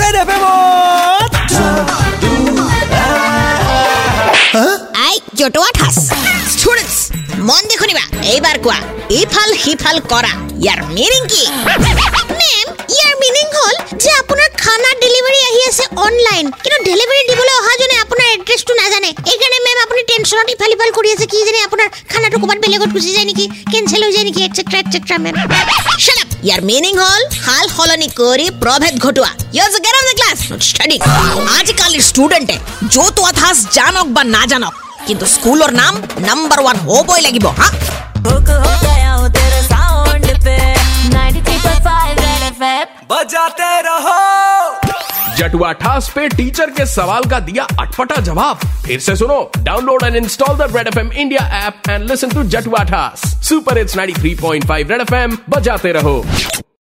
Red FM আই Jatua Thas students মন দেখো নিবা এইবাৰ কোৱা ইফাল সিফাল কৰা ইয়াৰ মিনিং কি মেম ইয়াৰ মিনিং হ'ল যে আপোনাৰ খানা ডেলিভাৰী আহি আছে অনলাইন কিন্তু ডেলিভাৰী দিবলৈ অহাজনে আপোনাৰ এড্ৰেছটো নাজানে। এইকাৰণে মেম আপুনি টেনশ্যনত ইফাল সিফাল কৰি আছে কি জানে? আপোনাৰ খানাটো ক'ৰবাত বেলেগত গুচি যায় নেকি? কেঞ্চেল হৈ যায় নেকি? Etcetera etcetera ma'am Your meaning all Hal Holony Kori Prabhat Ghotua. You're the girl of the class, not studying. आजकल स्टूडेंट है जो तो अथास जानक बा ना जानक किंतु स्कूल और नाम नंबर वन हो बोई लगी बो हाँ हुक हो गया हो तेरे साउंड पे 93.5 रेड एफएम बजाते रहो जटुआ ठास पे टीचर के सवाल का दिया अटपटा जवाब। फिर से सुनो download and install the red F M India app and listen to Jatua Thas super it's 93.5 red F M बजाते रहो।